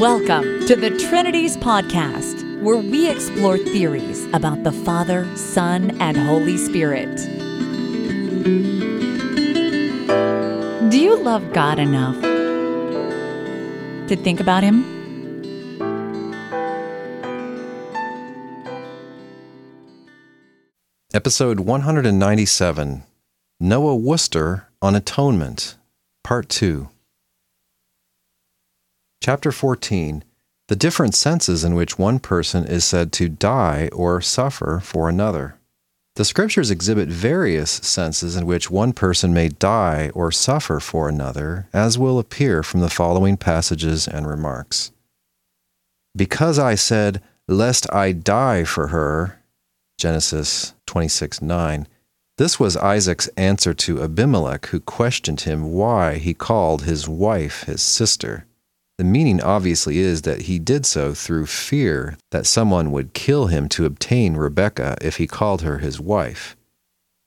Welcome to the Trinities Podcast, where we explore theories about the Father, Son, and Holy Spirit. Do you love God enough to think about Him? Episode 197 Noah Worcester on Atonement, Part 2. Chapter 14 The different senses in which one person is said to die or suffer for another. The scriptures exhibit various senses in which one person may die or suffer for another, as will appear from the following passages and remarks. Because I said, Lest I die for her, Genesis 26 9. This was Isaac's answer to Abimelech, who questioned him why he called his wife his sister. The meaning obviously is that he did so through fear that someone would kill him to obtain Rebekah if he called her his wife.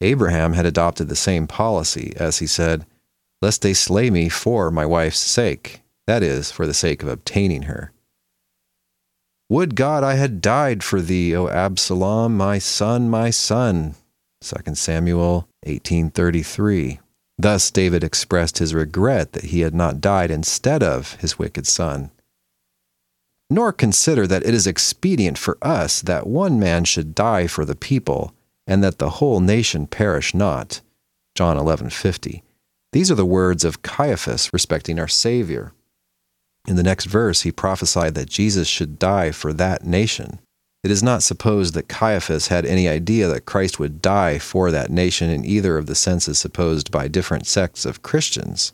Abraham had adopted the same policy, as he said, Lest they slay me for my wife's sake, that is, for the sake of obtaining her. Would God I had died for thee, O Absalom, my son, my son. 2 Samuel 1833. Thus David expressed his regret that he had not died instead of his wicked son. Nor consider that it is expedient for us that one man should die for the people, and that the whole nation perish not. John 11:50. These are the words of Caiaphas respecting our Savior. In the next verse, he prophesied that Jesus should die for that nation. It is not supposed that Caiaphas had any idea that Christ would die for that nation in either of the senses supposed by different sects of Christians.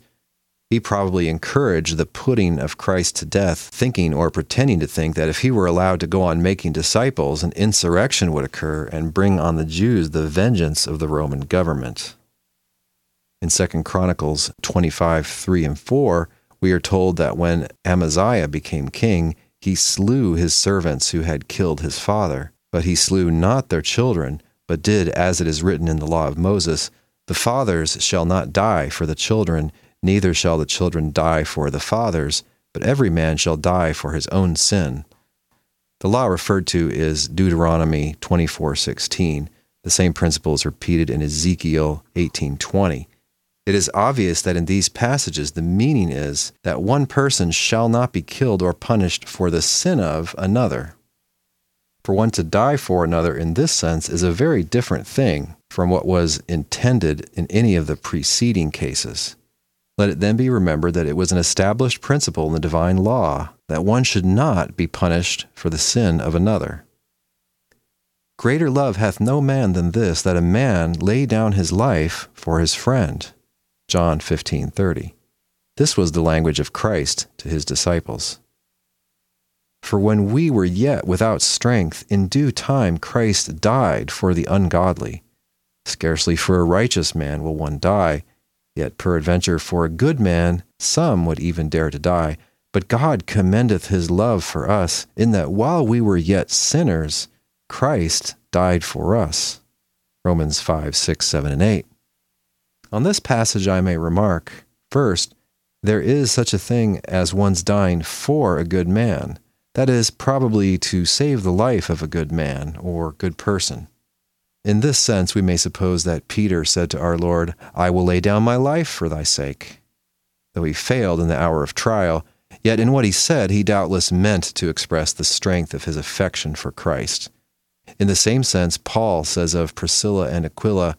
He probably encouraged the putting of Christ to death, thinking or pretending to think that if he were allowed to go on making disciples, an insurrection would occur and bring on the Jews the vengeance of the Roman government. In 2 Chronicles 25 3 and 4, we are told that when Amaziah became king, he slew his servants who had killed his father, but he slew not their children, but did as it is written in the law of Moses The fathers shall not die for the children, neither shall the children die for the fathers, but every man shall die for his own sin. The law referred to is Deuteronomy 24:16. The same principle is repeated in Ezekiel 18:20. It is obvious that in these passages the meaning is that one person shall not be killed or punished for the sin of another. For one to die for another in this sense is a very different thing from what was intended in any of the preceding cases. Let it then be remembered that it was an established principle in the divine law that one should not be punished for the sin of another. Greater love hath no man than this, that a man lay down his life for his friend. John 15:30. This was the language of Christ to his disciples. For when we were yet without strength, in due time Christ died for the ungodly. Scarcely for a righteous man will one die, yet peradventure for a good man some would even dare to die. But God commendeth his love for us, in that while we were yet sinners, Christ died for us. Romans 5, 6, 7, and 8. On this passage, I may remark first, there is such a thing as one's dying for a good man. That is, probably to save the life of a good man or good person. In this sense, we may suppose that Peter said to our Lord, I will lay down my life for thy sake. Though he failed in the hour of trial, yet in what he said, he doubtless meant to express the strength of his affection for Christ. In the same sense, Paul says of Priscilla and Aquila,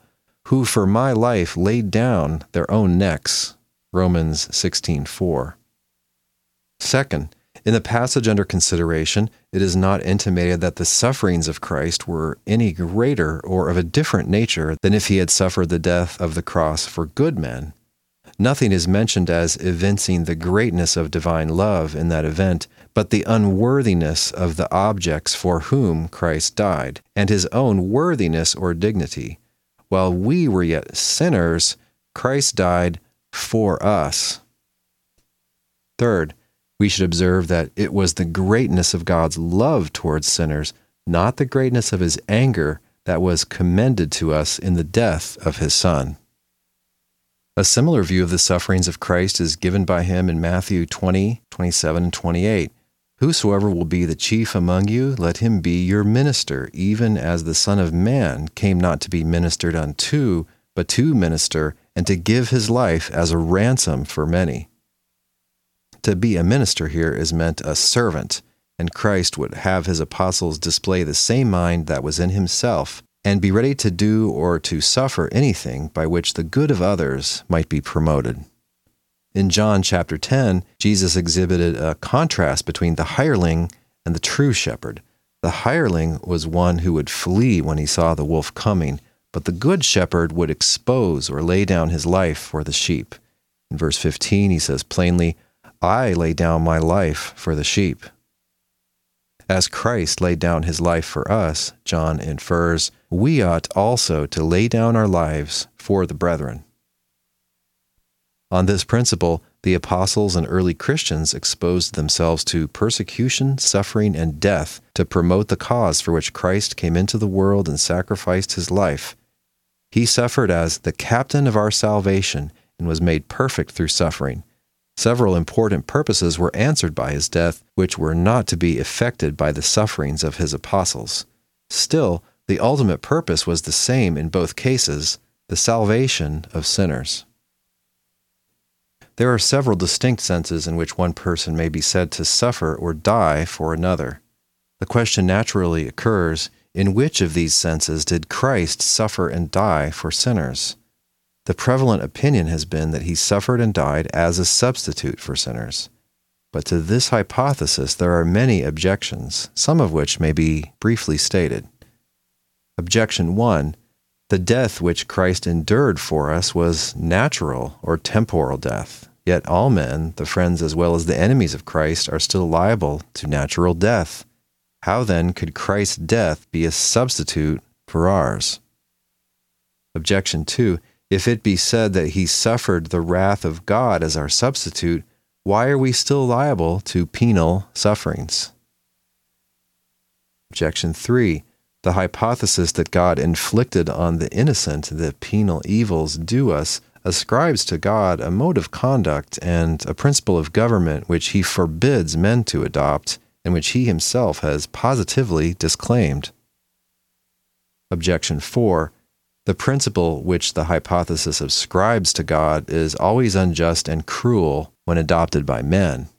who for my life laid down their own necks. Romans 16:4. Second, in the passage under consideration, it is not intimated that the sufferings of Christ were any greater or of a different nature than if he had suffered the death of the cross for good men. Nothing is mentioned as evincing the greatness of divine love in that event, but the unworthiness of the objects for whom Christ died, and his own worthiness or dignity while we were yet sinners, Christ died for us. Third, we should observe that it was the greatness of God's love towards sinners, not the greatness of his anger, that was commended to us in the death of his Son. A similar view of the sufferings of Christ is given by him in Matthew 20, 27, and 28. Whosoever will be the chief among you, let him be your minister, even as the Son of Man came not to be ministered unto, but to minister, and to give his life as a ransom for many. To be a minister here is meant a servant, and Christ would have his apostles display the same mind that was in himself, and be ready to do or to suffer anything by which the good of others might be promoted. In John chapter 10, Jesus exhibited a contrast between the hireling and the true shepherd. The hireling was one who would flee when he saw the wolf coming, but the good shepherd would expose or lay down his life for the sheep. In verse 15, he says plainly, I lay down my life for the sheep. As Christ laid down his life for us, John infers, we ought also to lay down our lives for the brethren. On this principle, the apostles and early Christians exposed themselves to persecution, suffering, and death to promote the cause for which Christ came into the world and sacrificed his life. He suffered as the captain of our salvation and was made perfect through suffering. Several important purposes were answered by his death, which were not to be effected by the sufferings of his apostles. Still, the ultimate purpose was the same in both cases the salvation of sinners. There are several distinct senses in which one person may be said to suffer or die for another. The question naturally occurs in which of these senses did Christ suffer and die for sinners? The prevalent opinion has been that he suffered and died as a substitute for sinners. But to this hypothesis there are many objections, some of which may be briefly stated. Objection 1 The death which Christ endured for us was natural or temporal death. Yet all men, the friends as well as the enemies of Christ, are still liable to natural death. How then could Christ's death be a substitute for ours? Objection 2. If it be said that he suffered the wrath of God as our substitute, why are we still liable to penal sufferings? Objection 3. The hypothesis that God inflicted on the innocent the penal evils due us ascribes to God a mode of conduct and a principle of government which he forbids men to adopt and which he himself has positively disclaimed. Objection 4. The principle which the hypothesis ascribes to God is always unjust and cruel when adopted by men.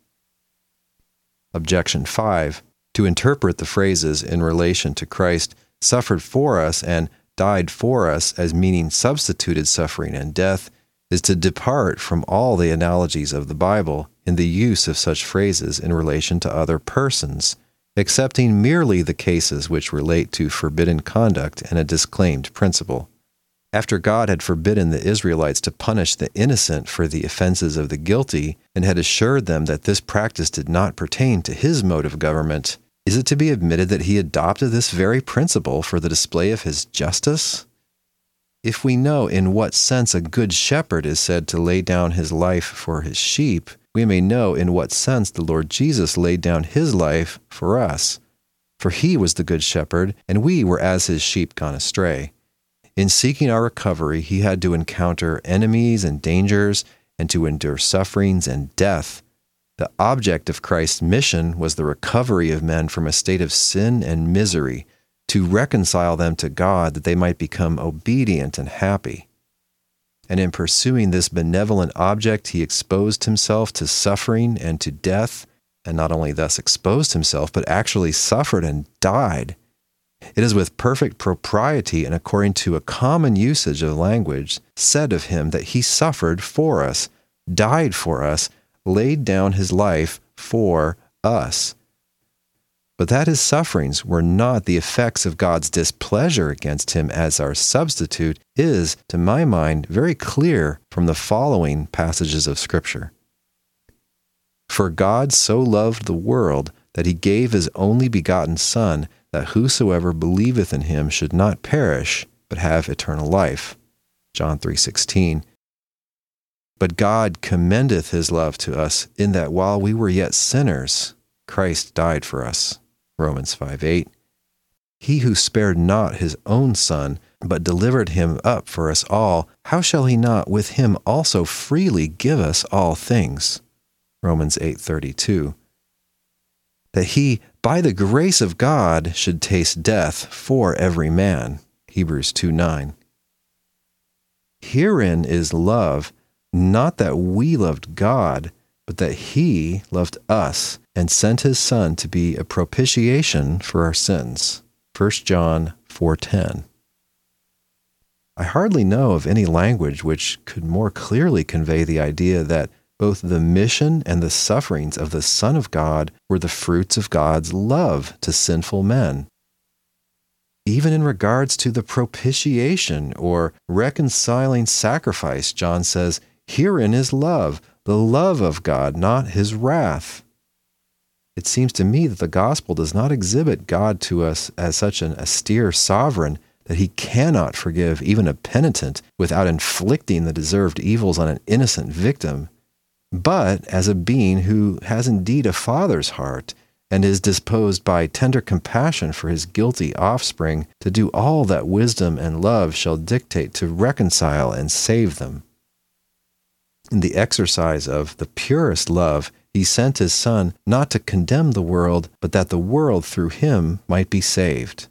Objection 5. To interpret the phrases in relation to Christ suffered for us and died for us as meaning substituted suffering and death is to depart from all the analogies of the Bible in the use of such phrases in relation to other persons, accepting merely the cases which relate to forbidden conduct and a disclaimed principle. After God had forbidden the Israelites to punish the innocent for the offenses of the guilty, and had assured them that this practice did not pertain to his mode of government, is it to be admitted that he adopted this very principle for the display of his justice? If we know in what sense a good shepherd is said to lay down his life for his sheep, we may know in what sense the Lord Jesus laid down his life for us. For he was the good shepherd, and we were as his sheep gone astray. In seeking our recovery, he had to encounter enemies and dangers, and to endure sufferings and death. The object of Christ's mission was the recovery of men from a state of sin and misery to reconcile them to God that they might become obedient and happy. And in pursuing this benevolent object, he exposed himself to suffering and to death, and not only thus exposed himself, but actually suffered and died. It is with perfect propriety and according to a common usage of language said of him that he suffered for us, died for us, laid down his life for us but that his sufferings were not the effects of God's displeasure against him as our substitute is, to my mind, very clear from the following passages of Scripture. For God so loved the world that he gave his only begotten Son, that whosoever believeth in him should not perish, but have eternal life. John 3:16. But God commendeth his love to us in that while we were yet sinners, Christ died for us. Romans 5 8. He who spared not his own son, but delivered him up for us all, how shall he not with him also freely give us all things? Romans 8:32. that he, by the grace of God, should taste death for every man. Hebrews 2 9. Herein is love, not that we loved God, but that he loved us and sent his son to be a propitiation for our sins. 1 John 4:10. I hardly know of any language which could more clearly convey the idea that both the mission and the sufferings of the Son of God were the fruits of God's love to sinful men. Even in regards to the propitiation or reconciling sacrifice, John says, Herein is love, the love of God, not his wrath. It seems to me that the gospel does not exhibit God to us as such an austere sovereign that he cannot forgive even a penitent without inflicting the deserved evils on an innocent victim, but as a being who has indeed a father's heart and is disposed by tender compassion for his guilty offspring to do all that wisdom and love shall dictate to reconcile and save them. In the exercise of the purest love, he sent his Son not to condemn the world, but that the world through him might be saved.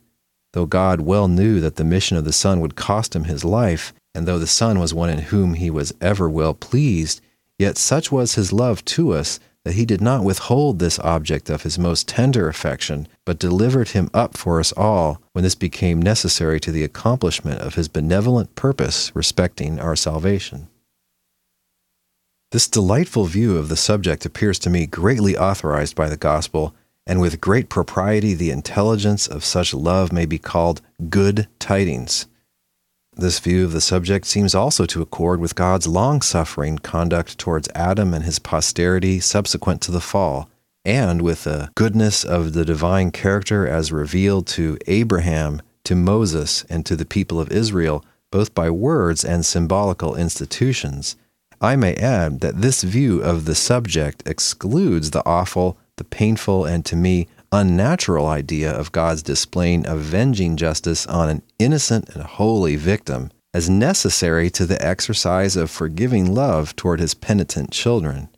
Though God well knew that the mission of the Son would cost him his life, and though the Son was one in whom he was ever well pleased, yet such was his love to us that he did not withhold this object of his most tender affection, but delivered him up for us all when this became necessary to the accomplishment of his benevolent purpose respecting our salvation. This delightful view of the subject appears to me greatly authorized by the gospel and with great propriety the intelligence of such love may be called good tidings. This view of the subject seems also to accord with God's long suffering conduct towards Adam and his posterity subsequent to the fall, and with the goodness of the divine character as revealed to Abraham, to Moses, and to the people of Israel, both by words and symbolical institutions. I may add that this view of the subject excludes the awful the painful and to me unnatural idea of God's displaying avenging justice on an innocent and holy victim as necessary to the exercise of forgiving love toward his penitent children.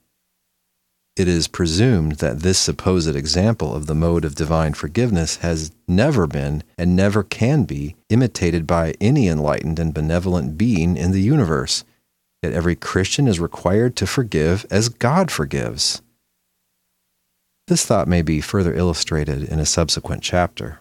It is presumed that this supposed example of the mode of divine forgiveness has never been and never can be imitated by any enlightened and benevolent being in the universe. Yet every Christian is required to forgive as God forgives. This thought may be further illustrated in a subsequent chapter.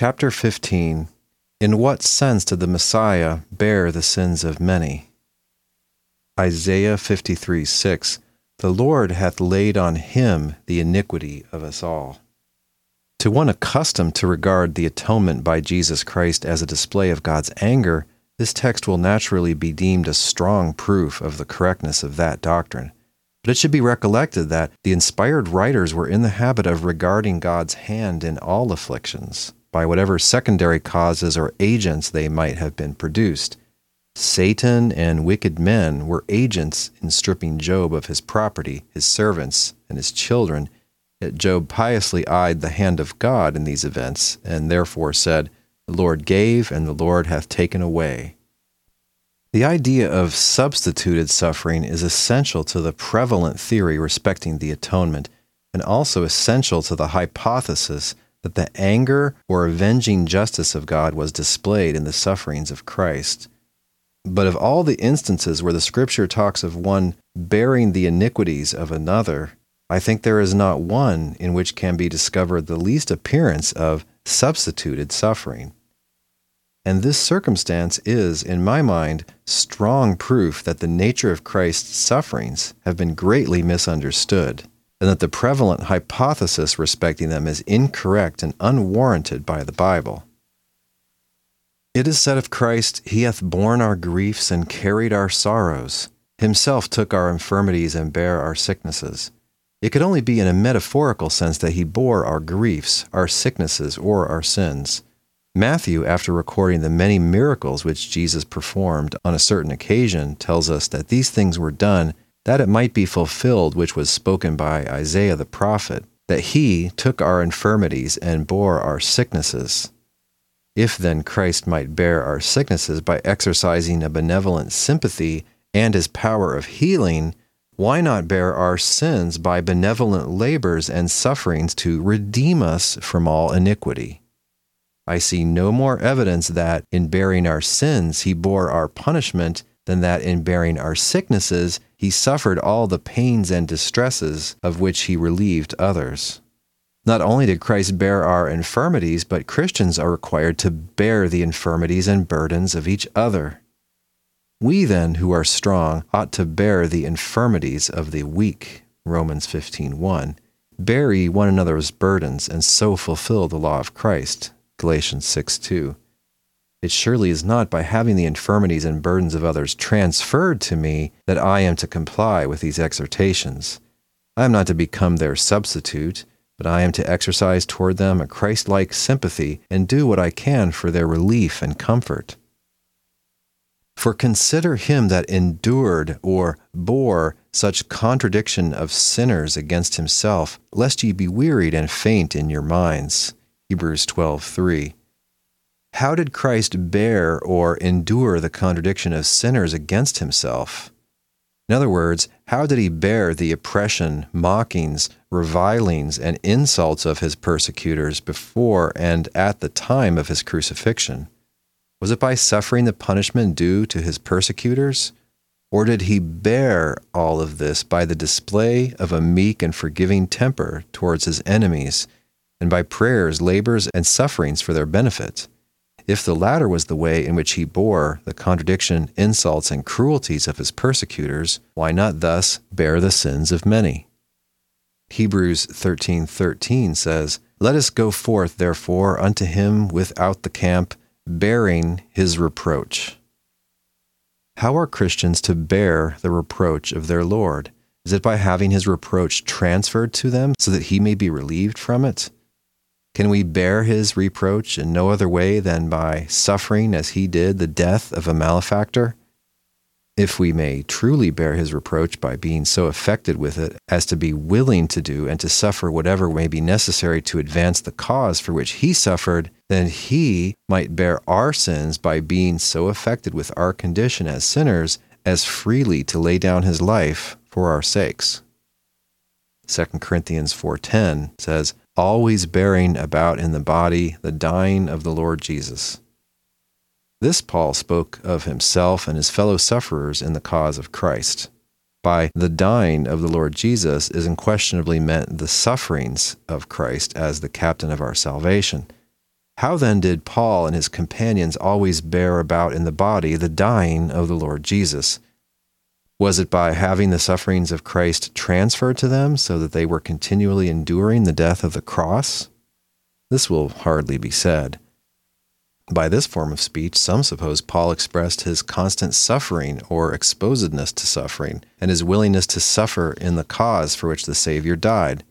Chapter 15 in what sense did the Messiah bear the sins of many? Isaiah 53 6 The Lord hath laid on him the iniquity of us all. To one accustomed to regard the atonement by Jesus Christ as a display of God's anger, this text will naturally be deemed a strong proof of the correctness of that doctrine. But it should be recollected that the inspired writers were in the habit of regarding God's hand in all afflictions by whatever secondary causes or agents they might have been produced. Satan and wicked men were agents in stripping Job of his property, his servants, and his children. Yet Job piously eyed the hand of God in these events, and therefore said, The Lord gave, and the Lord hath taken away. The idea of substituted suffering is essential to the prevalent theory respecting the atonement, and also essential to the hypothesis that the anger or avenging justice of God was displayed in the sufferings of Christ. But of all the instances where the scripture talks of one bearing the iniquities of another, I think there is not one in which can be discovered the least appearance of substituted suffering. And this circumstance is, in my mind, strong proof that the nature of Christ's sufferings have been greatly misunderstood and that the prevalent hypothesis respecting them is incorrect and unwarranted by the Bible. It is said of Christ, He hath borne our griefs and carried our sorrows. Himself took our infirmities and bare our sicknesses. It could only be in a metaphorical sense that He bore our griefs, our sicknesses, or our sins. Matthew, after recording the many miracles which Jesus performed on a certain occasion, tells us that these things were done that it might be fulfilled which was spoken by Isaiah the prophet, that he took our infirmities and bore our sicknesses. If then Christ might bear our sicknesses by exercising a benevolent sympathy and his power of healing, why not bear our sins by benevolent labors and sufferings to redeem us from all iniquity? I see no more evidence that in bearing our sins he bore our punishment than that in bearing our sicknesses he suffered all the pains and distresses of which he relieved others. Not only did Christ bear our infirmities, but Christians are required to bear the infirmities and burdens of each other. We then, who are strong, ought to bear the infirmities of the weak. Romans 15:1. Bear ye one another's burdens, and so fulfill the law of Christ. Galatians 6:2. It surely is not by having the infirmities and burdens of others transferred to me that I am to comply with these exhortations. I am not to become their substitute but I am to exercise toward them a Christ like sympathy and do what I can for their relief and comfort. For consider him that endured or bore such contradiction of sinners against himself, lest ye be wearied and faint in your minds. Hebrews 12:3. How did Christ bear or endure the contradiction of sinners against himself? In other words, how did he bear the oppression, mockings, revilings, and insults of his persecutors before and at the time of his crucifixion? Was it by suffering the punishment due to his persecutors? Or did he bear all of this by the display of a meek and forgiving temper towards his enemies, and by prayers, labors, and sufferings for their benefit? If the latter was the way in which he bore the contradiction, insults, and cruelties of his persecutors, why not thus bear the sins of many? Hebrews 13:13 13 says, "Let us go forth therefore unto him without the camp, bearing his reproach." How are Christians to bear the reproach of their Lord? Is it by having his reproach transferred to them so that he may be relieved from it? Can we bear his reproach in no other way than by suffering as he did the death of a malefactor? If we may truly bear his reproach by being so affected with it as to be willing to do and to suffer whatever may be necessary to advance the cause for which he suffered, then he might bear our sins by being so affected with our condition as sinners as freely to lay down his life for our sakes. 2 Corinthians 4:10 says, always bearing about in the body the dying of the Lord Jesus. This Paul spoke of himself and his fellow sufferers in the cause of Christ. By the dying of the Lord Jesus is unquestionably meant the sufferings of Christ as the captain of our salvation. How then did Paul and his companions always bear about in the body the dying of the Lord Jesus? Was it by having the sufferings of Christ transferred to them so that they were continually enduring the death of the cross? This will hardly be said. By this form of speech, some suppose Paul expressed his constant suffering or exposedness to suffering and his willingness to suffer in the cause for which the Savior died.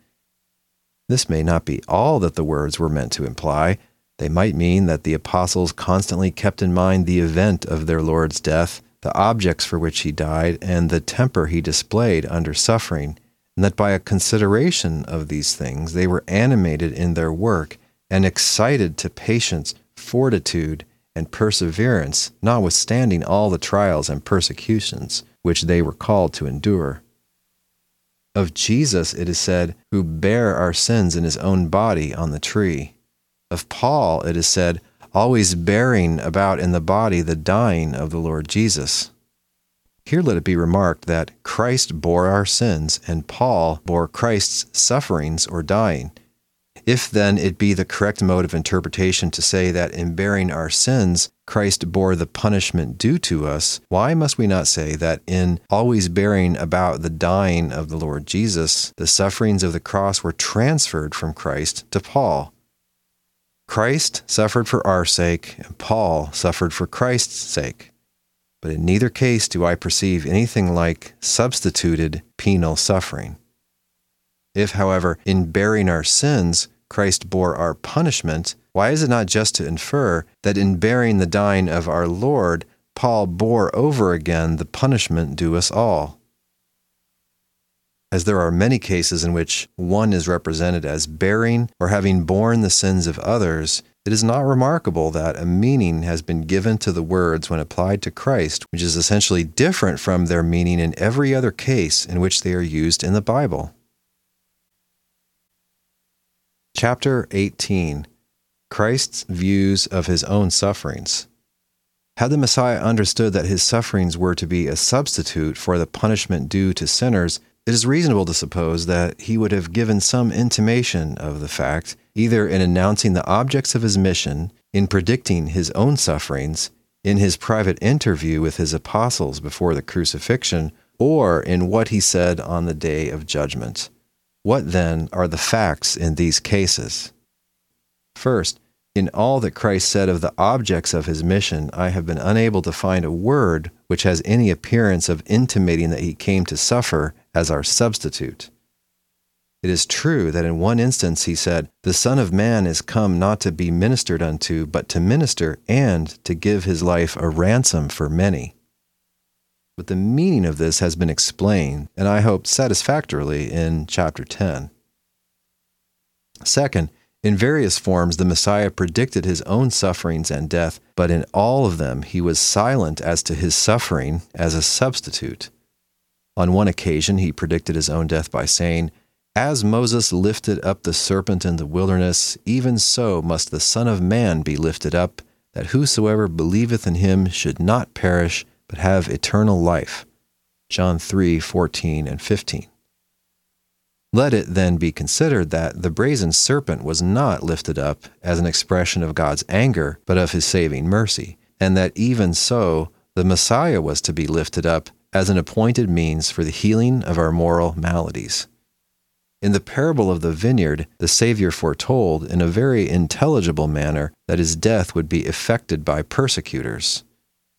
This may not be all that the words were meant to imply. They might mean that the apostles constantly kept in mind the event of their Lord's death the objects for which he died, and the temper he displayed under suffering, and that by a consideration of these things they were animated in their work and excited to patience, fortitude, and perseverance, notwithstanding all the trials and persecutions which they were called to endure. Of Jesus it is said, who bare our sins in his own body on the tree. Of Paul it is said, always bearing about in the body the dying of the Lord Jesus. Here let it be remarked that Christ bore our sins, and Paul bore Christ's sufferings or dying. If then it be the correct mode of interpretation to say that in bearing our sins, Christ bore the punishment due to us, why must we not say that in always bearing about the dying of the Lord Jesus, the sufferings of the cross were transferred from Christ to Paul? Christ suffered for our sake, and Paul suffered for Christ's sake. But in neither case do I perceive anything like substituted penal suffering. If, however, in bearing our sins, Christ bore our punishment, Why is it not just to infer that in bearing the dying of our Lord, Paul bore over again the punishment due us all? As there are many cases in which one is represented as bearing or having borne the sins of others, it is not remarkable that a meaning has been given to the words when applied to Christ, which is essentially different from their meaning in every other case in which they are used in the Bible. Chapter 18 Christ's views of his own sufferings. Had the Messiah understood that his sufferings were to be a substitute for the punishment due to sinners, it is reasonable to suppose that he would have given some intimation of the fact, either in announcing the objects of his mission, in predicting his own sufferings, in his private interview with his apostles before the crucifixion, or in what he said on the day of judgment. What then are the facts in these cases? First, in all that Christ said of the objects of his mission, I have been unable to find a word which has any appearance of intimating that he came to suffer as our substitute. It is true that in one instance he said, The Son of Man is come not to be ministered unto, but to minister and to give his life a ransom for many. But the meaning of this has been explained, and I hope satisfactorily, in chapter 10. Second, in various forms, the Messiah predicted his own sufferings and death, but in all of them he was silent as to his suffering as a substitute. On one occasion, he predicted his own death by saying, As Moses lifted up the serpent in the wilderness, even so must the Son of Man be lifted up, that whosoever believeth in him should not perish, but have eternal life. John 3 14 and 15. Let it then be considered that the brazen serpent was not lifted up as an expression of God's anger, but of his saving mercy, and that even so the Messiah was to be lifted up as an appointed means for the healing of our moral maladies. In the parable of the vineyard, the Savior foretold in a very intelligible manner that his death would be effected by persecutors.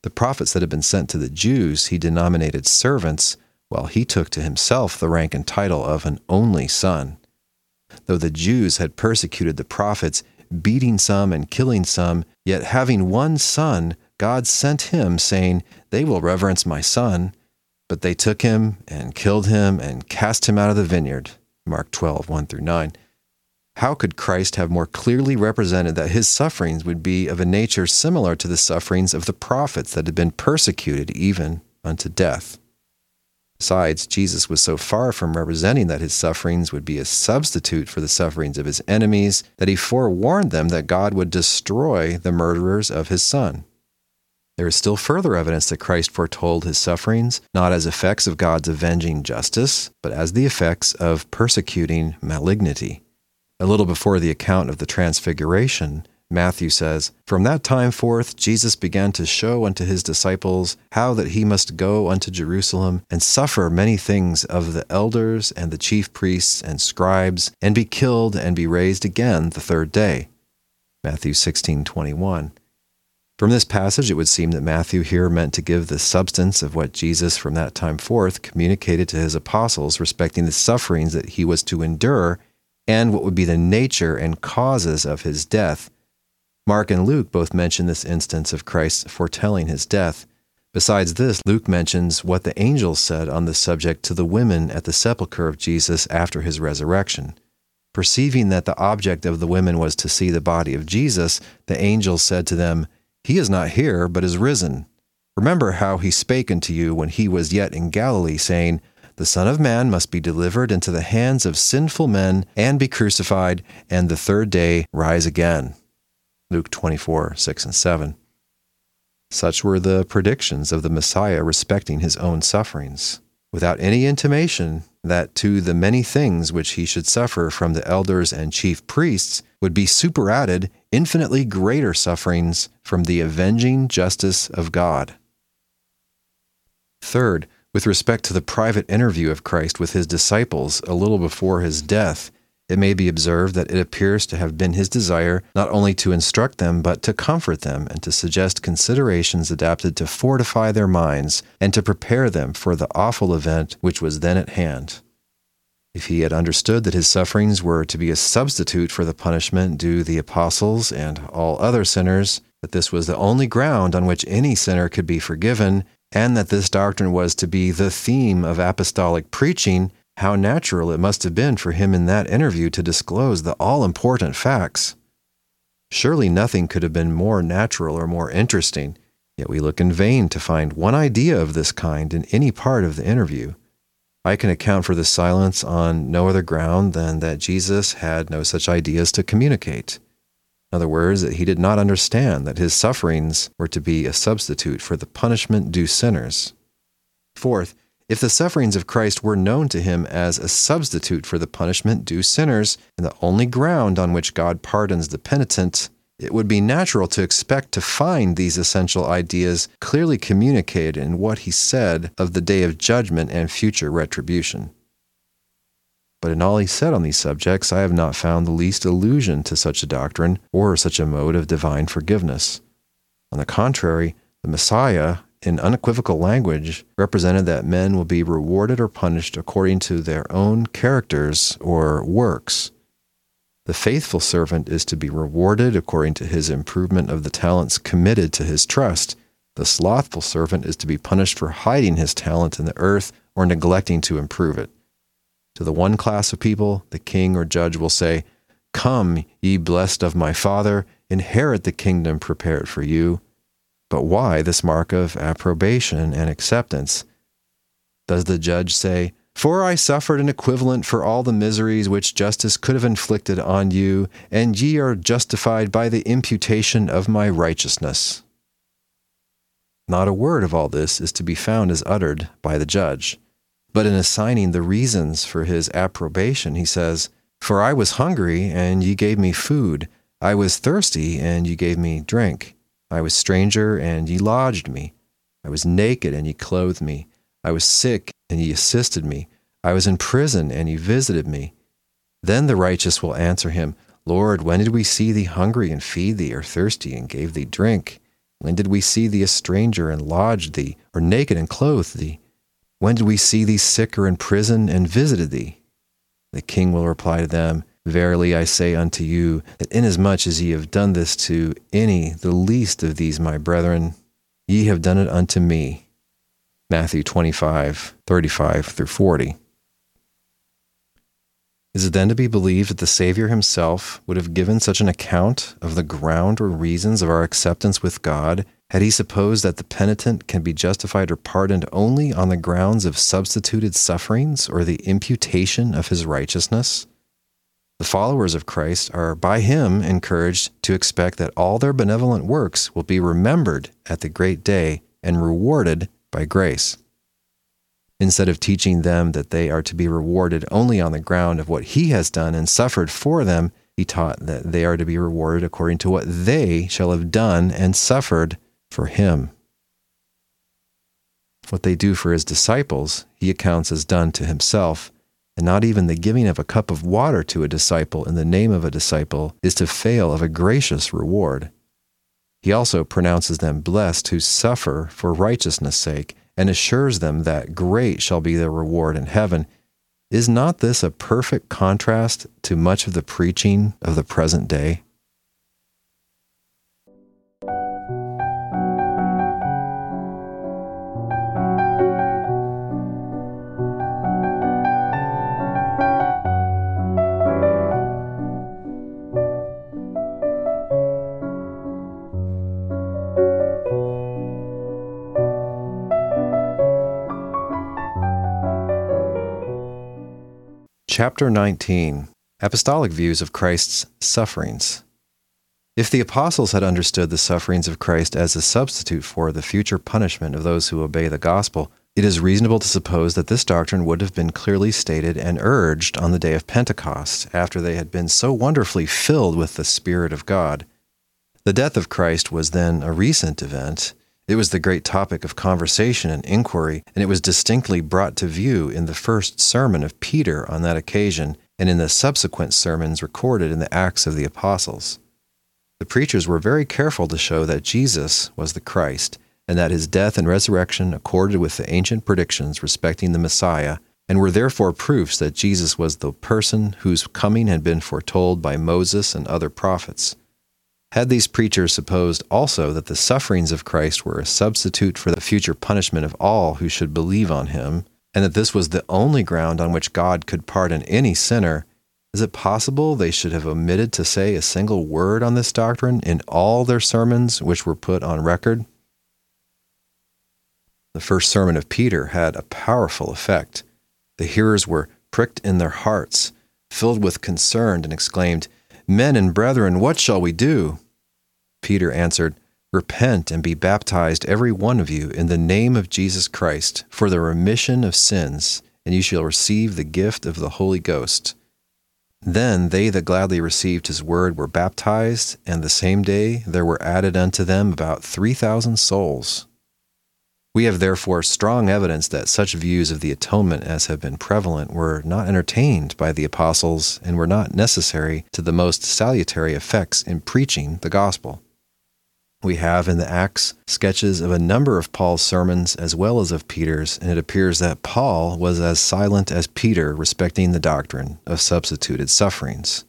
The prophets that had been sent to the Jews he denominated servants while he took to himself the rank and title of an only son. Though the Jews had persecuted the prophets, beating some and killing some, yet having one son, God sent him, saying, They will reverence my son. But they took him and killed him and cast him out of the vineyard. Mark 12, 1 through 9. How could Christ have more clearly represented that his sufferings would be of a nature similar to the sufferings of the prophets that had been persecuted even unto death? Besides, Jesus was so far from representing that his sufferings would be a substitute for the sufferings of his enemies that he forewarned them that God would destroy the murderers of his Son. There is still further evidence that Christ foretold his sufferings, not as effects of God's avenging justice, but as the effects of persecuting malignity. A little before the account of the Transfiguration, Matthew says, From that time forth Jesus began to show unto his disciples how that he must go unto Jerusalem and suffer many things of the elders and the chief priests and scribes, and be killed and be raised again the third day. Matthew 16:21. From this passage, it would seem that Matthew here meant to give the substance of what Jesus from that time forth communicated to his apostles respecting the sufferings that he was to endure and what would be the nature and causes of his death Mark and Luke both mention this instance of Christ foretelling his death. Besides this, Luke mentions what the angels said on the subject to the women at the sepulchre of Jesus after his resurrection. Perceiving that the object of the women was to see the body of Jesus, the angels said to them, He is not here, but is risen. Remember how he spake unto you when he was yet in Galilee, saying, The Son of Man must be delivered into the hands of sinful men, and be crucified, and the third day rise again. Luke 24, 6 and 7. Such were the predictions of the Messiah respecting his own sufferings, without any intimation that to the many things which he should suffer from the elders and chief priests would be superadded infinitely greater sufferings from the avenging justice of God. Third, with respect to the private interview of Christ with his disciples a little before his death, it may be observed that it appears to have been his desire not only to instruct them, but to comfort them and to suggest considerations adapted to fortify their minds and to prepare them for the awful event which was then at hand. If he had understood that his sufferings were to be a substitute for the punishment due the apostles and all other sinners, that this was the only ground on which any sinner could be forgiven, and that this doctrine was to be the theme of apostolic preaching, how natural it must have been for him in that interview to disclose the all important facts. Surely nothing could have been more natural or more interesting, yet we look in vain to find one idea of this kind in any part of the interview. I can account for this silence on no other ground than that Jesus had no such ideas to communicate. In other words, that he did not understand that his sufferings were to be a substitute for the punishment due sinners. Fourth, if the sufferings of Christ were known to him as a substitute for the punishment due sinners, and the only ground on which God pardons the penitent, it would be natural to expect to find these essential ideas clearly communicated in what he said of the day of judgment and future retribution. But in all he said on these subjects, I have not found the least allusion to such a doctrine or such a mode of divine forgiveness. On the contrary, the Messiah, in unequivocal language, represented that men will be rewarded or punished according to their own characters or works. The faithful servant is to be rewarded according to his improvement of the talents committed to his trust. The slothful servant is to be punished for hiding his talent in the earth or neglecting to improve it. To the one class of people, the king or judge will say, Come, ye blessed of my Father, inherit the kingdom prepared for you. But why this mark of approbation and acceptance? Does the judge say, For I suffered an equivalent for all the miseries which justice could have inflicted on you, and ye are justified by the imputation of my righteousness? Not a word of all this is to be found as uttered by the judge. But in assigning the reasons for his approbation, he says, For I was hungry, and ye gave me food. I was thirsty, and ye gave me drink. I was stranger, and ye lodged me. I was naked, and ye clothed me. I was sick, and ye assisted me. I was in prison, and ye visited me. Then the righteous will answer him, Lord, when did we see thee hungry and feed thee, or thirsty and gave thee drink? When did we see thee a stranger and lodged thee, or naked and clothed thee? When did we see thee sick or in prison and visited thee? The king will reply to them, Verily I say unto you, that inasmuch as ye have done this to any, the least of these my brethren, ye have done it unto me. Matthew 25, 35 through 40. Is it then to be believed that the Savior himself would have given such an account of the ground or reasons of our acceptance with God had he supposed that the penitent can be justified or pardoned only on the grounds of substituted sufferings or the imputation of his righteousness? The followers of Christ are by him encouraged to expect that all their benevolent works will be remembered at the great day and rewarded by grace. Instead of teaching them that they are to be rewarded only on the ground of what he has done and suffered for them, he taught that they are to be rewarded according to what they shall have done and suffered for him. What they do for his disciples, he accounts as done to himself, and not even the giving of a cup of water to a disciple in the name of a disciple is to fail of a gracious reward. He also pronounces them blessed who suffer for righteousness' sake, and assures them that great shall be their reward in heaven. Is not this a perfect contrast to much of the preaching of the present day? Chapter 19 Apostolic Views of Christ's Sufferings. If the apostles had understood the sufferings of Christ as a substitute for the future punishment of those who obey the gospel, it is reasonable to suppose that this doctrine would have been clearly stated and urged on the day of Pentecost, after they had been so wonderfully filled with the Spirit of God. The death of Christ was then a recent event, it was the great topic of conversation and inquiry, and it was distinctly brought to view in the first sermon of Peter on that occasion and in the subsequent sermons recorded in the Acts of the Apostles. The preachers were very careful to show that Jesus was the Christ, and that his death and resurrection accorded with the ancient predictions respecting the Messiah, and were therefore proofs that Jesus was the person whose coming had been foretold by Moses and other prophets. Had these preachers supposed also that the sufferings of Christ were a substitute for the future punishment of all who should believe on him, and that this was the only ground on which God could pardon any sinner, is it possible they should have omitted to say a single word on this doctrine in all their sermons which were put on record? The first sermon of Peter had a powerful effect. The hearers were pricked in their hearts, filled with concern, and exclaimed, Men and brethren, what shall we do? Peter answered, Repent and be baptized, every one of you, in the name of Jesus Christ, for the remission of sins, and you shall receive the gift of the Holy Ghost. Then they that gladly received his word were baptized, and the same day there were added unto them about three thousand souls. We have therefore strong evidence that such views of the atonement as have been prevalent were not entertained by the apostles and were not necessary to the most salutary effects in preaching the gospel. We have in the Acts sketches of a number of Paul's sermons as well as of Peter's, and it appears that Paul was as silent as Peter respecting the doctrine of substituted sufferings.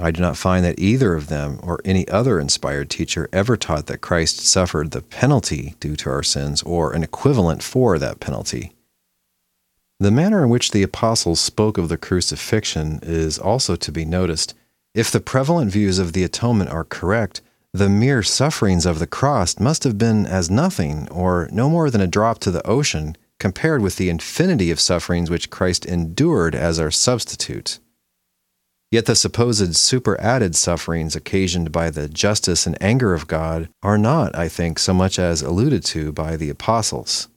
I do not find that either of them or any other inspired teacher ever taught that Christ suffered the penalty due to our sins or an equivalent for that penalty. The manner in which the apostles spoke of the crucifixion is also to be noticed. If the prevalent views of the atonement are correct, the mere sufferings of the cross must have been as nothing, or no more than a drop to the ocean, compared with the infinity of sufferings which Christ endured as our substitute. Yet the supposed superadded sufferings occasioned by the justice and anger of God are not, I think, so much as alluded to by the apostles.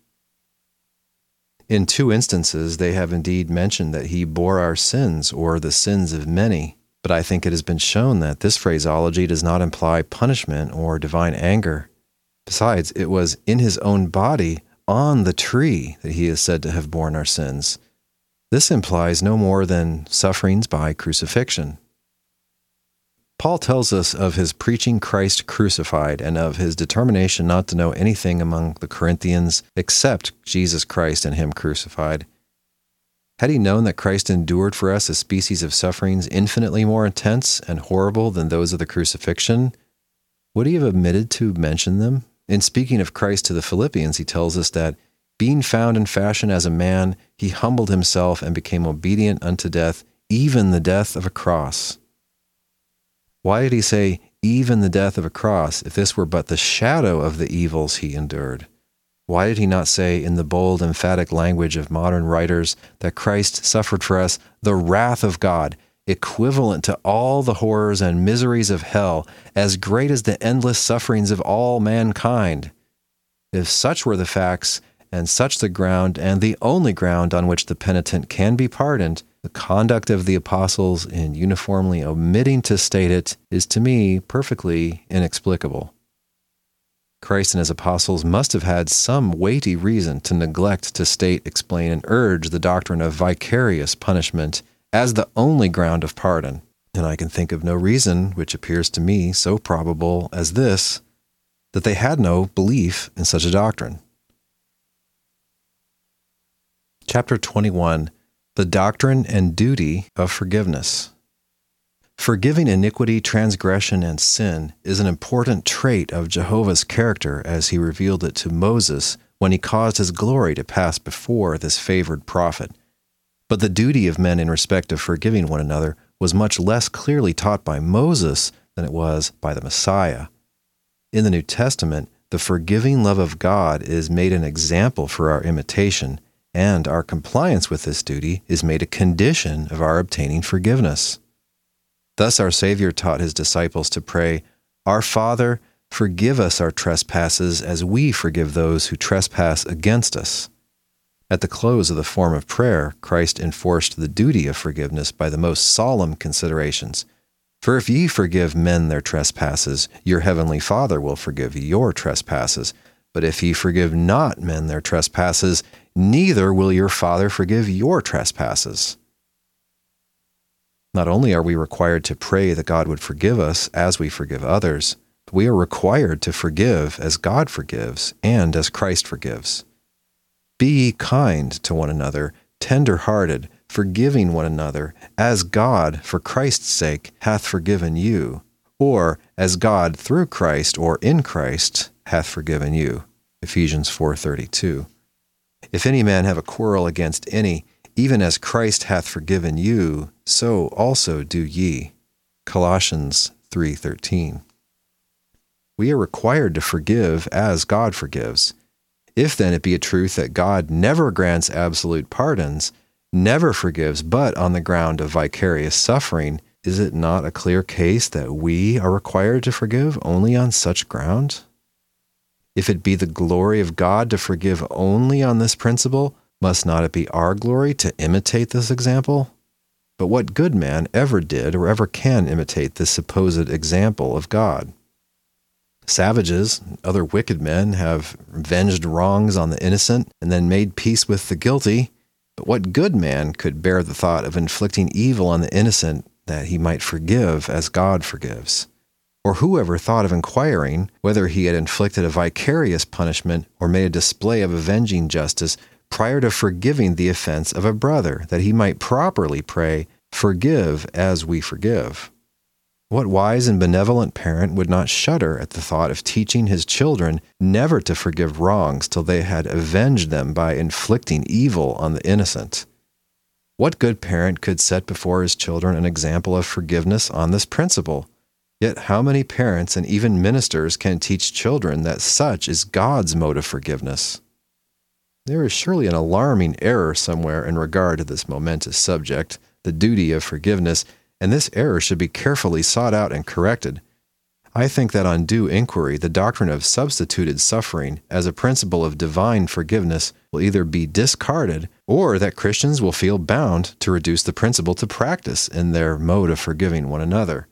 In two instances, they have indeed mentioned that he bore our sins or the sins of many, but I think it has been shown that this phraseology does not imply punishment or divine anger. Besides, it was in his own body on the tree that he is said to have borne our sins this implies no more than sufferings by crucifixion. Paul tells us of his preaching Christ crucified and of his determination not to know anything among the Corinthians except Jesus Christ and Him crucified. Had he known that Christ endured for us a species of sufferings infinitely more intense and horrible than those of the crucifixion, would he have omitted to mention them? In speaking of Christ to the Philippians, he tells us that being found in fashion as a man, he humbled himself and became obedient unto death, even the death of a cross. Why did he say, even the death of a cross, if this were but the shadow of the evils he endured? Why did he not say, in the bold, emphatic language of modern writers, that Christ suffered for us the wrath of God, equivalent to all the horrors and miseries of hell, as great as the endless sufferings of all mankind? If such were the facts, and such the ground and the only ground on which the penitent can be pardoned, the conduct of the apostles in uniformly omitting to state it is to me perfectly inexplicable. Christ and his apostles must have had some weighty reason to neglect to state, explain, and urge the doctrine of vicarious punishment as the only ground of pardon. And I can think of no reason which appears to me so probable as this that they had no belief in such a doctrine. Chapter 21 The Doctrine and Duty of Forgiveness. Forgiving iniquity, transgression, and sin is an important trait of Jehovah's character as he revealed it to Moses when he caused his glory to pass before this favored prophet. But the duty of men in respect of forgiving one another was much less clearly taught by Moses than it was by the Messiah. In the New Testament, the forgiving love of God is made an example for our imitation and our compliance with this duty is made a condition of our obtaining forgiveness. Thus, our Savior taught his disciples to pray, Our Father, forgive us our trespasses as we forgive those who trespass against us. At the close of the form of prayer, Christ enforced the duty of forgiveness by the most solemn considerations. For if ye forgive men their trespasses, your heavenly Father will forgive your trespasses. But if ye forgive not men their trespasses, neither will your Father forgive your trespasses. Not only are we required to pray that God would forgive us as we forgive others, but we are required to forgive as God forgives and as Christ forgives. Be kind to one another, tender hearted, forgiving one another, as God, for Christ's sake, hath forgiven you, or as God through Christ or in Christ hath forgiven you. Ephesians 4:32. If any man have a quarrel against any, even as Christ hath forgiven you, so also do ye. Colossians 3:13. We are required to forgive as God forgives. If then it be a truth that God never grants absolute pardons, never forgives but on the ground of vicarious suffering, is it not a clear case that we are required to forgive only on such ground? If it be the glory of God to forgive only on this principle, must not it be our glory to imitate this example? But what good man ever did or ever can imitate this supposed example of God? Savages, other wicked men, have avenged wrongs on the innocent and then made peace with the guilty. But what good man could bear the thought of inflicting evil on the innocent that he might forgive as God forgives? Or whoever thought of inquiring whether he had inflicted a vicarious punishment or made a display of avenging justice prior to forgiving the offense of a brother, that he might properly pray, Forgive as we forgive? What wise and benevolent parent would not shudder at the thought of teaching his children never to forgive wrongs till they had avenged them by inflicting evil on the innocent? What good parent could set before his children an example of forgiveness on this principle? Yet, how many parents and even ministers can teach children that such is God's mode of forgiveness? There is surely an alarming error somewhere in regard to this momentous subject, the duty of forgiveness and this error should be carefully sought out and corrected. I think that on due inquiry, the doctrine of substituted suffering as a principle of divine forgiveness will either be discarded or that Christians will feel bound to reduce the principle to practice in their mode of forgiving one another.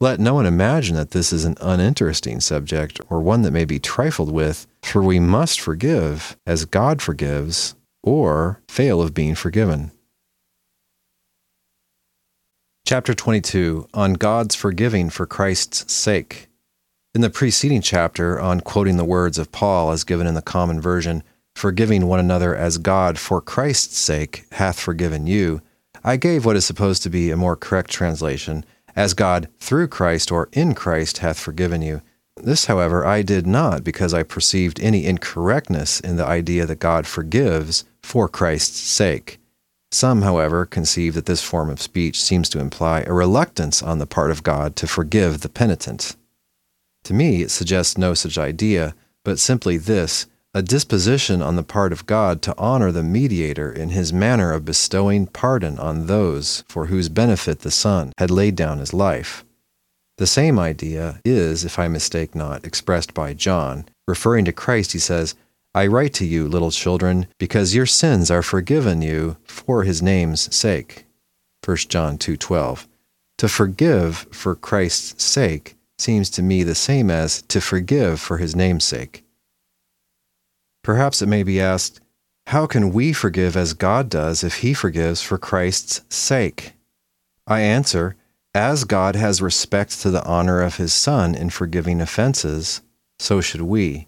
Let no one imagine that this is an uninteresting subject or one that may be trifled with, for we must forgive as God forgives or fail of being forgiven. Chapter 22 On God's Forgiving for Christ's Sake. In the preceding chapter, on quoting the words of Paul as given in the Common Version, forgiving one another as God for Christ's sake hath forgiven you, I gave what is supposed to be a more correct translation, as God through Christ or in Christ hath forgiven you. This, however, I did not because I perceived any incorrectness in the idea that God forgives for Christ's sake. Some, however, conceive that this form of speech seems to imply a reluctance on the part of God to forgive the penitent. To me, it suggests no such idea, but simply this a disposition on the part of God to honor the mediator in his manner of bestowing pardon on those for whose benefit the Son had laid down his life. The same idea is, if I mistake not, expressed by John. Referring to Christ, he says, I write to you, little children, because your sins are forgiven you for his name's sake. 1 John 2:12. To forgive for Christ's sake seems to me the same as to forgive for his name's sake. Perhaps it may be asked, how can we forgive as God does if he forgives for Christ's sake? I answer, as God has respect to the honor of his Son in forgiving offenses, so should we.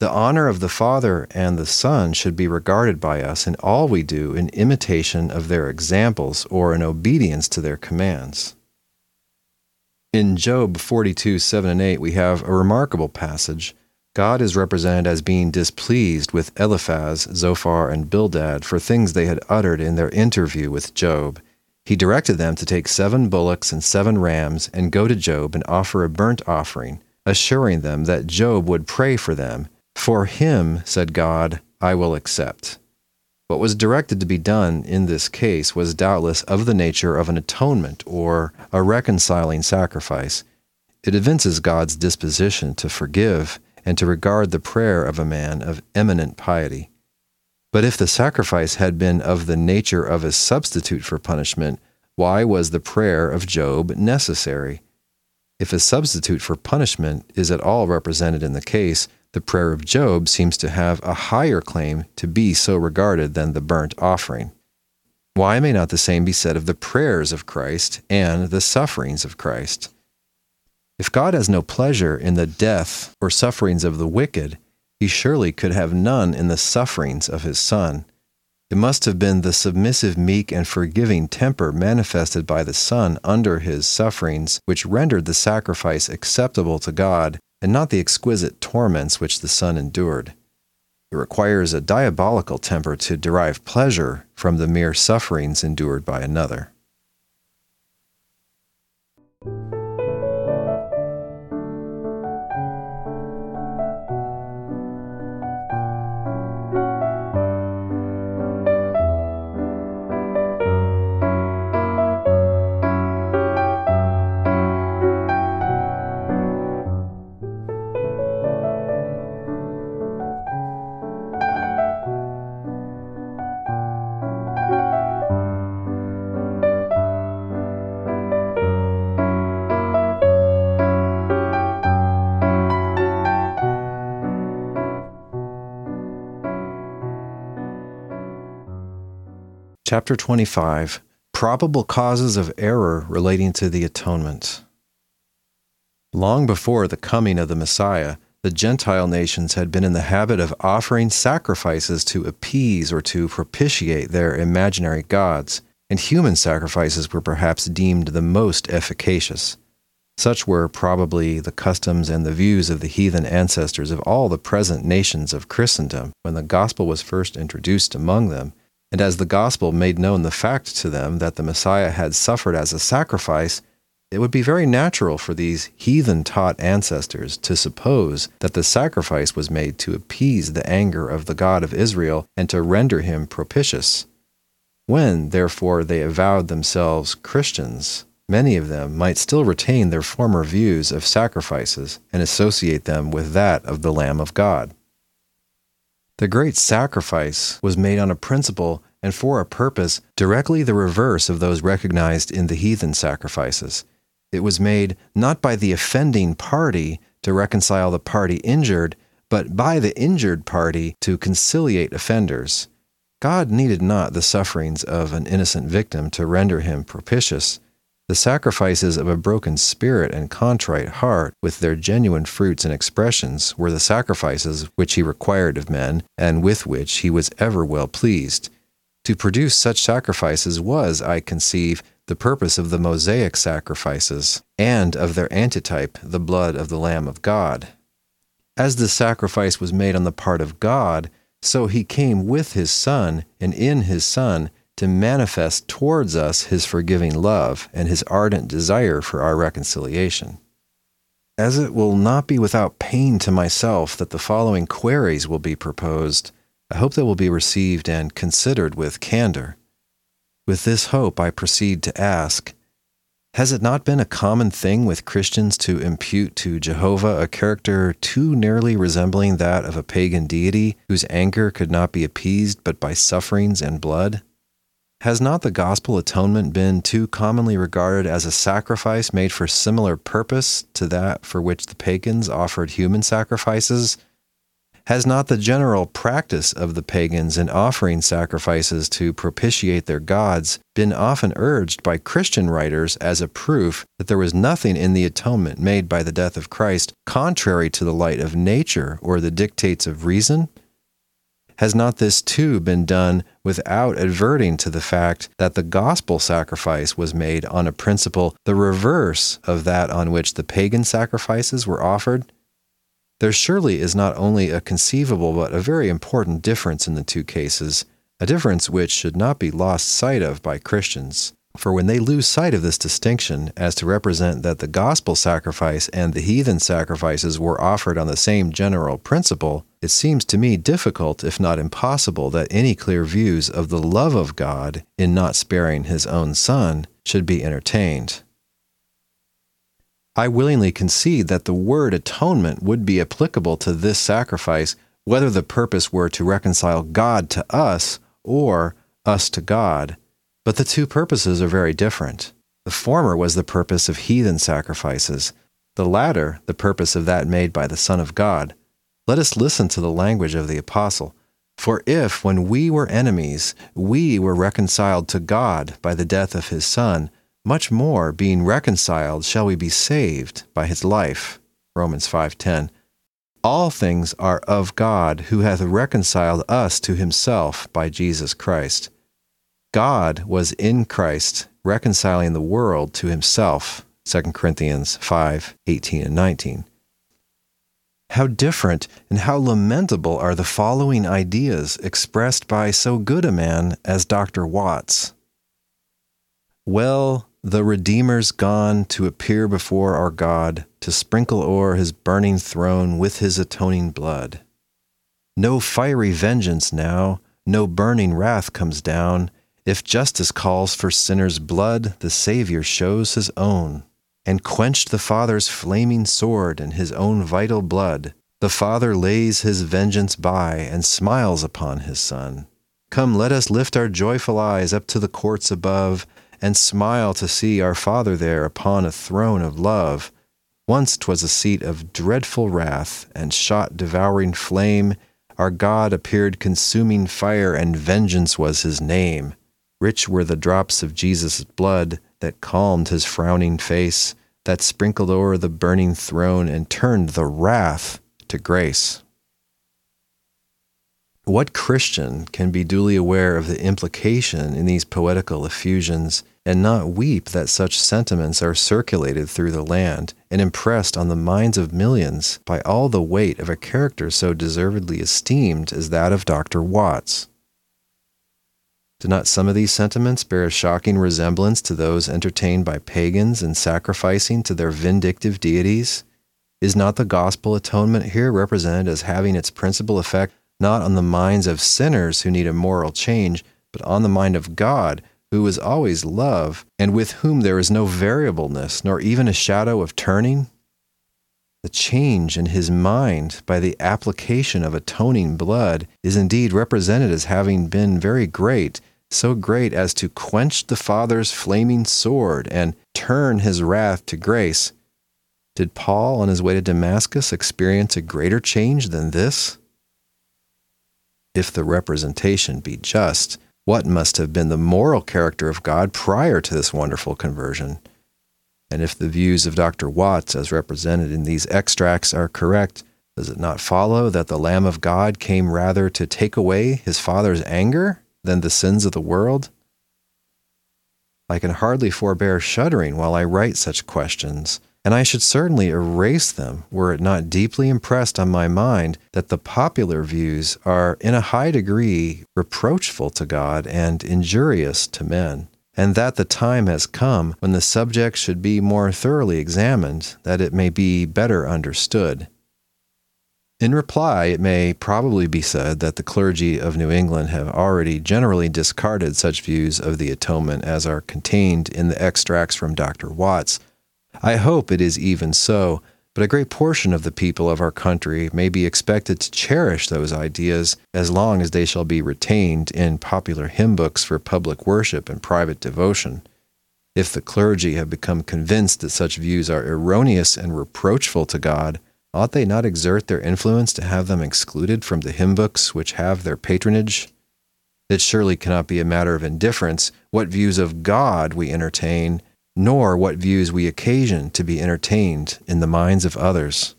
The honor of the Father and the Son should be regarded by us in all we do in imitation of their examples or in obedience to their commands. In Job 42, 7 and 8, we have a remarkable passage. God is represented as being displeased with Eliphaz, Zophar, and Bildad for things they had uttered in their interview with Job. He directed them to take seven bullocks and seven rams and go to Job and offer a burnt offering, assuring them that Job would pray for them for him, said God, I will accept. What was directed to be done in this case was doubtless of the nature of an atonement or a reconciling sacrifice. It evinces God's disposition to forgive and to regard the prayer of a man of eminent piety. But if the sacrifice had been of the nature of a substitute for punishment, why was the prayer of Job necessary? If a substitute for punishment is at all represented in the case, the prayer of Job seems to have a higher claim to be so regarded than the burnt offering. Why may not the same be said of the prayers of Christ and the sufferings of Christ? If God has no pleasure in the death or sufferings of the wicked, he surely could have none in the sufferings of his Son. It must have been the submissive, meek, and forgiving temper manifested by the Son under his sufferings which rendered the sacrifice acceptable to God, and not the exquisite torments which the Son endured. It requires a diabolical temper to derive pleasure from the mere sufferings endured by another. Chapter 25 Probable Causes of Error Relating to the Atonement. Long before the coming of the Messiah, the Gentile nations had been in the habit of offering sacrifices to appease or to propitiate their imaginary gods, and human sacrifices were perhaps deemed the most efficacious. Such were probably the customs and the views of the heathen ancestors of all the present nations of Christendom when the gospel was first introduced among them and as the gospel made known the fact to them that the Messiah had suffered as a sacrifice, it would be very natural for these heathen taught ancestors to suppose that the sacrifice was made to appease the anger of the God of Israel and to render him propitious. When, therefore, they avowed themselves Christians, many of them might still retain their former views of sacrifices and associate them with that of the Lamb of God. The great sacrifice was made on a principle and for a purpose directly the reverse of those recognized in the heathen sacrifices. It was made not by the offending party to reconcile the party injured, but by the injured party to conciliate offenders. God needed not the sufferings of an innocent victim to render him propitious. The sacrifices of a broken spirit and contrite heart, with their genuine fruits and expressions, were the sacrifices which he required of men, and with which he was ever well pleased. To produce such sacrifices was, I conceive, the purpose of the Mosaic sacrifices, and of their antitype, the blood of the Lamb of God. As the sacrifice was made on the part of God, so he came with his Son, and in his Son, to manifest towards us his forgiving love and his ardent desire for our reconciliation. As it will not be without pain to myself that the following queries will be proposed, I hope they will be received and considered with candor. With this hope, I proceed to ask Has it not been a common thing with Christians to impute to Jehovah a character too nearly resembling that of a pagan deity whose anger could not be appeased but by sufferings and blood? Has not the gospel atonement been too commonly regarded as a sacrifice made for similar purpose to that for which the pagans offered human sacrifices? Has not the general practice of the pagans in offering sacrifices to propitiate their gods been often urged by Christian writers as a proof that there was nothing in the atonement made by the death of Christ contrary to the light of nature or the dictates of reason? Has not this too been done without adverting to the fact that the gospel sacrifice was made on a principle the reverse of that on which the pagan sacrifices were offered? There surely is not only a conceivable but a very important difference in the two cases, a difference which should not be lost sight of by Christians. For when they lose sight of this distinction as to represent that the gospel sacrifice and the heathen sacrifices were offered on the same general principle, it seems to me difficult, if not impossible, that any clear views of the love of God in not sparing his own Son should be entertained. I willingly concede that the word atonement would be applicable to this sacrifice, whether the purpose were to reconcile God to us or us to God but the two purposes are very different. The former was the purpose of heathen sacrifices, the latter, the purpose of that made by the Son of God. Let us listen to the language of the Apostle. For if, when we were enemies, we were reconciled to God by the death of his Son, much more, being reconciled, shall we be saved by his life. Romans 5:10. All things are of God, who hath reconciled us to himself by Jesus Christ. God was in Christ, reconciling the world to himself. 2 Corinthians 5 18 and 19. How different and how lamentable are the following ideas expressed by so good a man as Dr. Watts. Well, the Redeemer's gone to appear before our God, to sprinkle o'er his burning throne with his atoning blood. No fiery vengeance now, no burning wrath comes down. If justice calls for sinners' blood, the Savior shows his own, and quenched the Father's flaming sword in his own vital blood. The Father lays his vengeance by and smiles upon his Son. Come, let us lift our joyful eyes up to the courts above and smile to see our Father there upon a throne of love. Once 'twas a seat of dreadful wrath and shot devouring flame. Our God appeared consuming fire, and vengeance was his name. Rich were the drops of Jesus' blood that calmed his frowning face, that sprinkled o'er the burning throne and turned the wrath to grace. What Christian can be duly aware of the implication in these poetical effusions and not weep that such sentiments are circulated through the land and impressed on the minds of millions by all the weight of a character so deservedly esteemed as that of Dr. Watts. Do not some of these sentiments bear a shocking resemblance to those entertained by pagans in sacrificing to their vindictive deities? Is not the gospel atonement here represented as having its principal effect not on the minds of sinners who need a moral change, but on the mind of God who is always love, and with whom there is no variableness, nor even a shadow of turning? The change in his mind by the application of atoning blood is indeed represented as having been very great, so great as to quench the Father's flaming sword and turn his wrath to grace. Did Paul on his way to Damascus experience a greater change than this? If the representation be just, what must have been the moral character of God prior to this wonderful conversion? And if the views of Dr. Watts, as represented in these extracts, are correct, does it not follow that the Lamb of God came rather to take away his Father's anger than the sins of the world? I can hardly forbear shuddering while I write such questions and I should certainly erase them were it not deeply impressed on my mind that the popular views are in a high degree reproachful to God and injurious to men, and that the time has come when the subject should be more thoroughly examined that it may be better understood. In reply, it may probably be said that the clergy of New England have already generally discarded such views of the atonement as are contained in the extracts from Dr. Watts I hope it is even so, but a great portion of the people of our country may be expected to cherish those ideas as long as they shall be retained in popular hymn books for public worship and private devotion. If the clergy have become convinced that such views are erroneous and reproachful to God, ought they not exert their influence to have them excluded from the hymn books which have their patronage? It surely cannot be a matter of indifference what views of God we entertain nor what views we occasion to be entertained in the minds of others.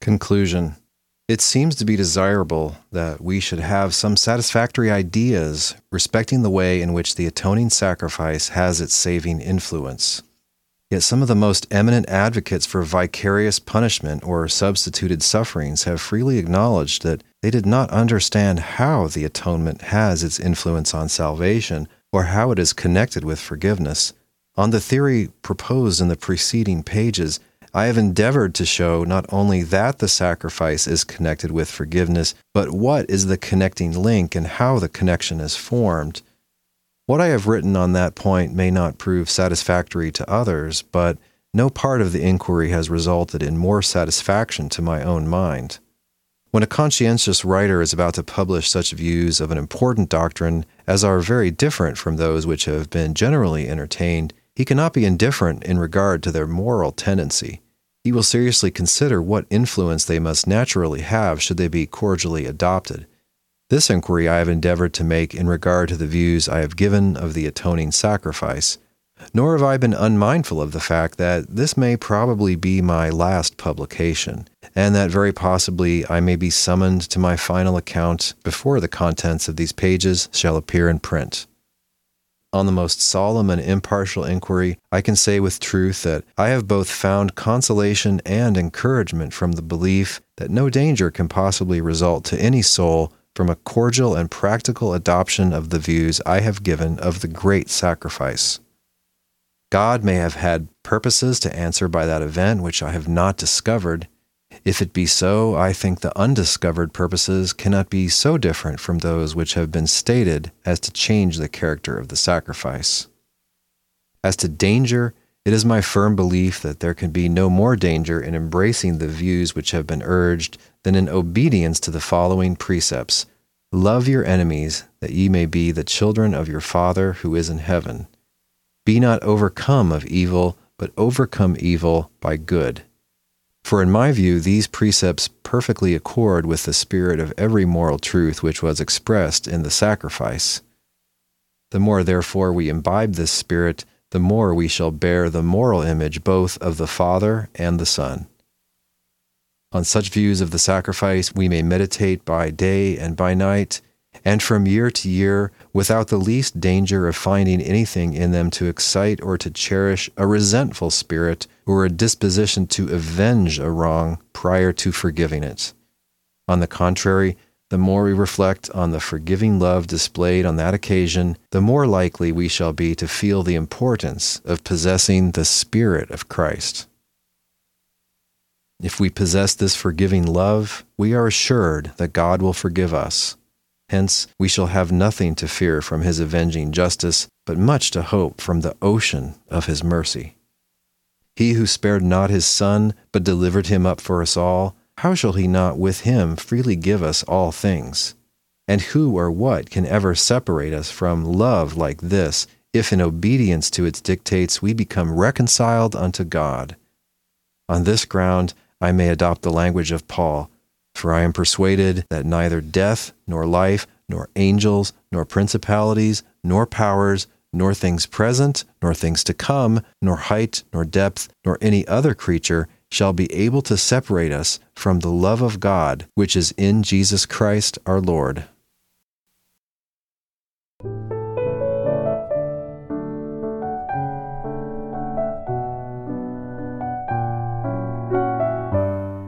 Conclusion It seems to be desirable that we should have some satisfactory ideas respecting the way in which the atoning sacrifice has its saving influence. Yet some of the most eminent advocates for vicarious punishment or substituted sufferings have freely acknowledged that they did not understand how the atonement has its influence on salvation or how it is connected with forgiveness. On the theory proposed in the preceding pages, I have endeavored to show not only that the sacrifice is connected with forgiveness, but what is the connecting link and how the connection is formed. What I have written on that point may not prove satisfactory to others, but no part of the inquiry has resulted in more satisfaction to my own mind. When a conscientious writer is about to publish such views of an important doctrine as are very different from those which have been generally entertained, he cannot be indifferent in regard to their moral tendency. He will seriously consider what influence they must naturally have should they be cordially adopted. This inquiry I have endeavored to make in regard to the views I have given of the atoning sacrifice. nor have I been unmindful of the fact that this may probably be my last publication, and that very possibly I may be summoned to my final account before the contents of these pages shall appear in print. On the most solemn and impartial inquiry, I can say with truth that I have both found consolation and encouragement from the belief that no danger can possibly result to any soul from a cordial and practical adoption of the views I have given of the great sacrifice. God may have had purposes to answer by that event which I have not discovered, if it be so, I think the undiscovered purposes cannot be so different from those which have been stated as to change the character of the sacrifice. As to danger, it is my firm belief that there can be no more danger in embracing the views which have been urged than in obedience to the following precepts Love your enemies, that ye may be the children of your Father who is in heaven. Be not overcome of evil, but overcome evil by good. For in my view, these precepts perfectly accord with the spirit of every moral truth which was expressed in the sacrifice. The more, therefore, we imbibe this spirit, the more we shall bear the moral image both of the Father and the Son. On such views of the sacrifice we may meditate by day and by night, and from year to year, without the least danger of finding anything in them to excite or to cherish a resentful spirit or a disposition to avenge a wrong prior to forgiving it. On the contrary, the more we reflect on the forgiving love displayed on that occasion, the more likely we shall be to feel the importance of possessing the Spirit of Christ. If we possess this forgiving love, we are assured that God will forgive us. Hence, we shall have nothing to fear from his avenging justice, but much to hope from the ocean of his mercy. He who spared not his Son, but delivered him up for us all, how shall he not with him freely give us all things? And who or what can ever separate us from love like this, if in obedience to its dictates we become reconciled unto God? On this ground, I may adopt the language of Paul for I am persuaded that neither death, nor life, nor angels, nor principalities, nor powers, nor things present, nor things to come, nor height, nor depth, nor any other creature shall be able to separate us from the love of God which is in Jesus Christ our Lord.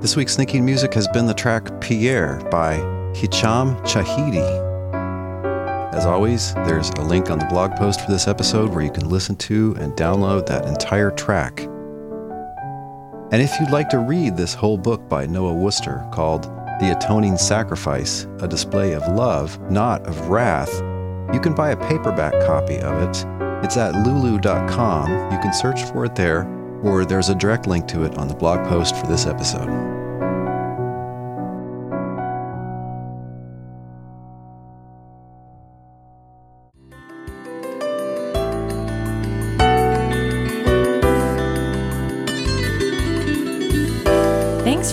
This week's sneaking music has been the track Pierre by Hicham Chahidi. As always, there's a link on the blog post for this episode where you can listen to and download that entire track. And if you'd like to read this whole book by Noah Worcester called The Atoning Sacrifice A Display of Love, Not of Wrath, you can buy a paperback copy of it. It's at lulu.com. You can search for it there or there's a direct link to it on the blog post for this episode.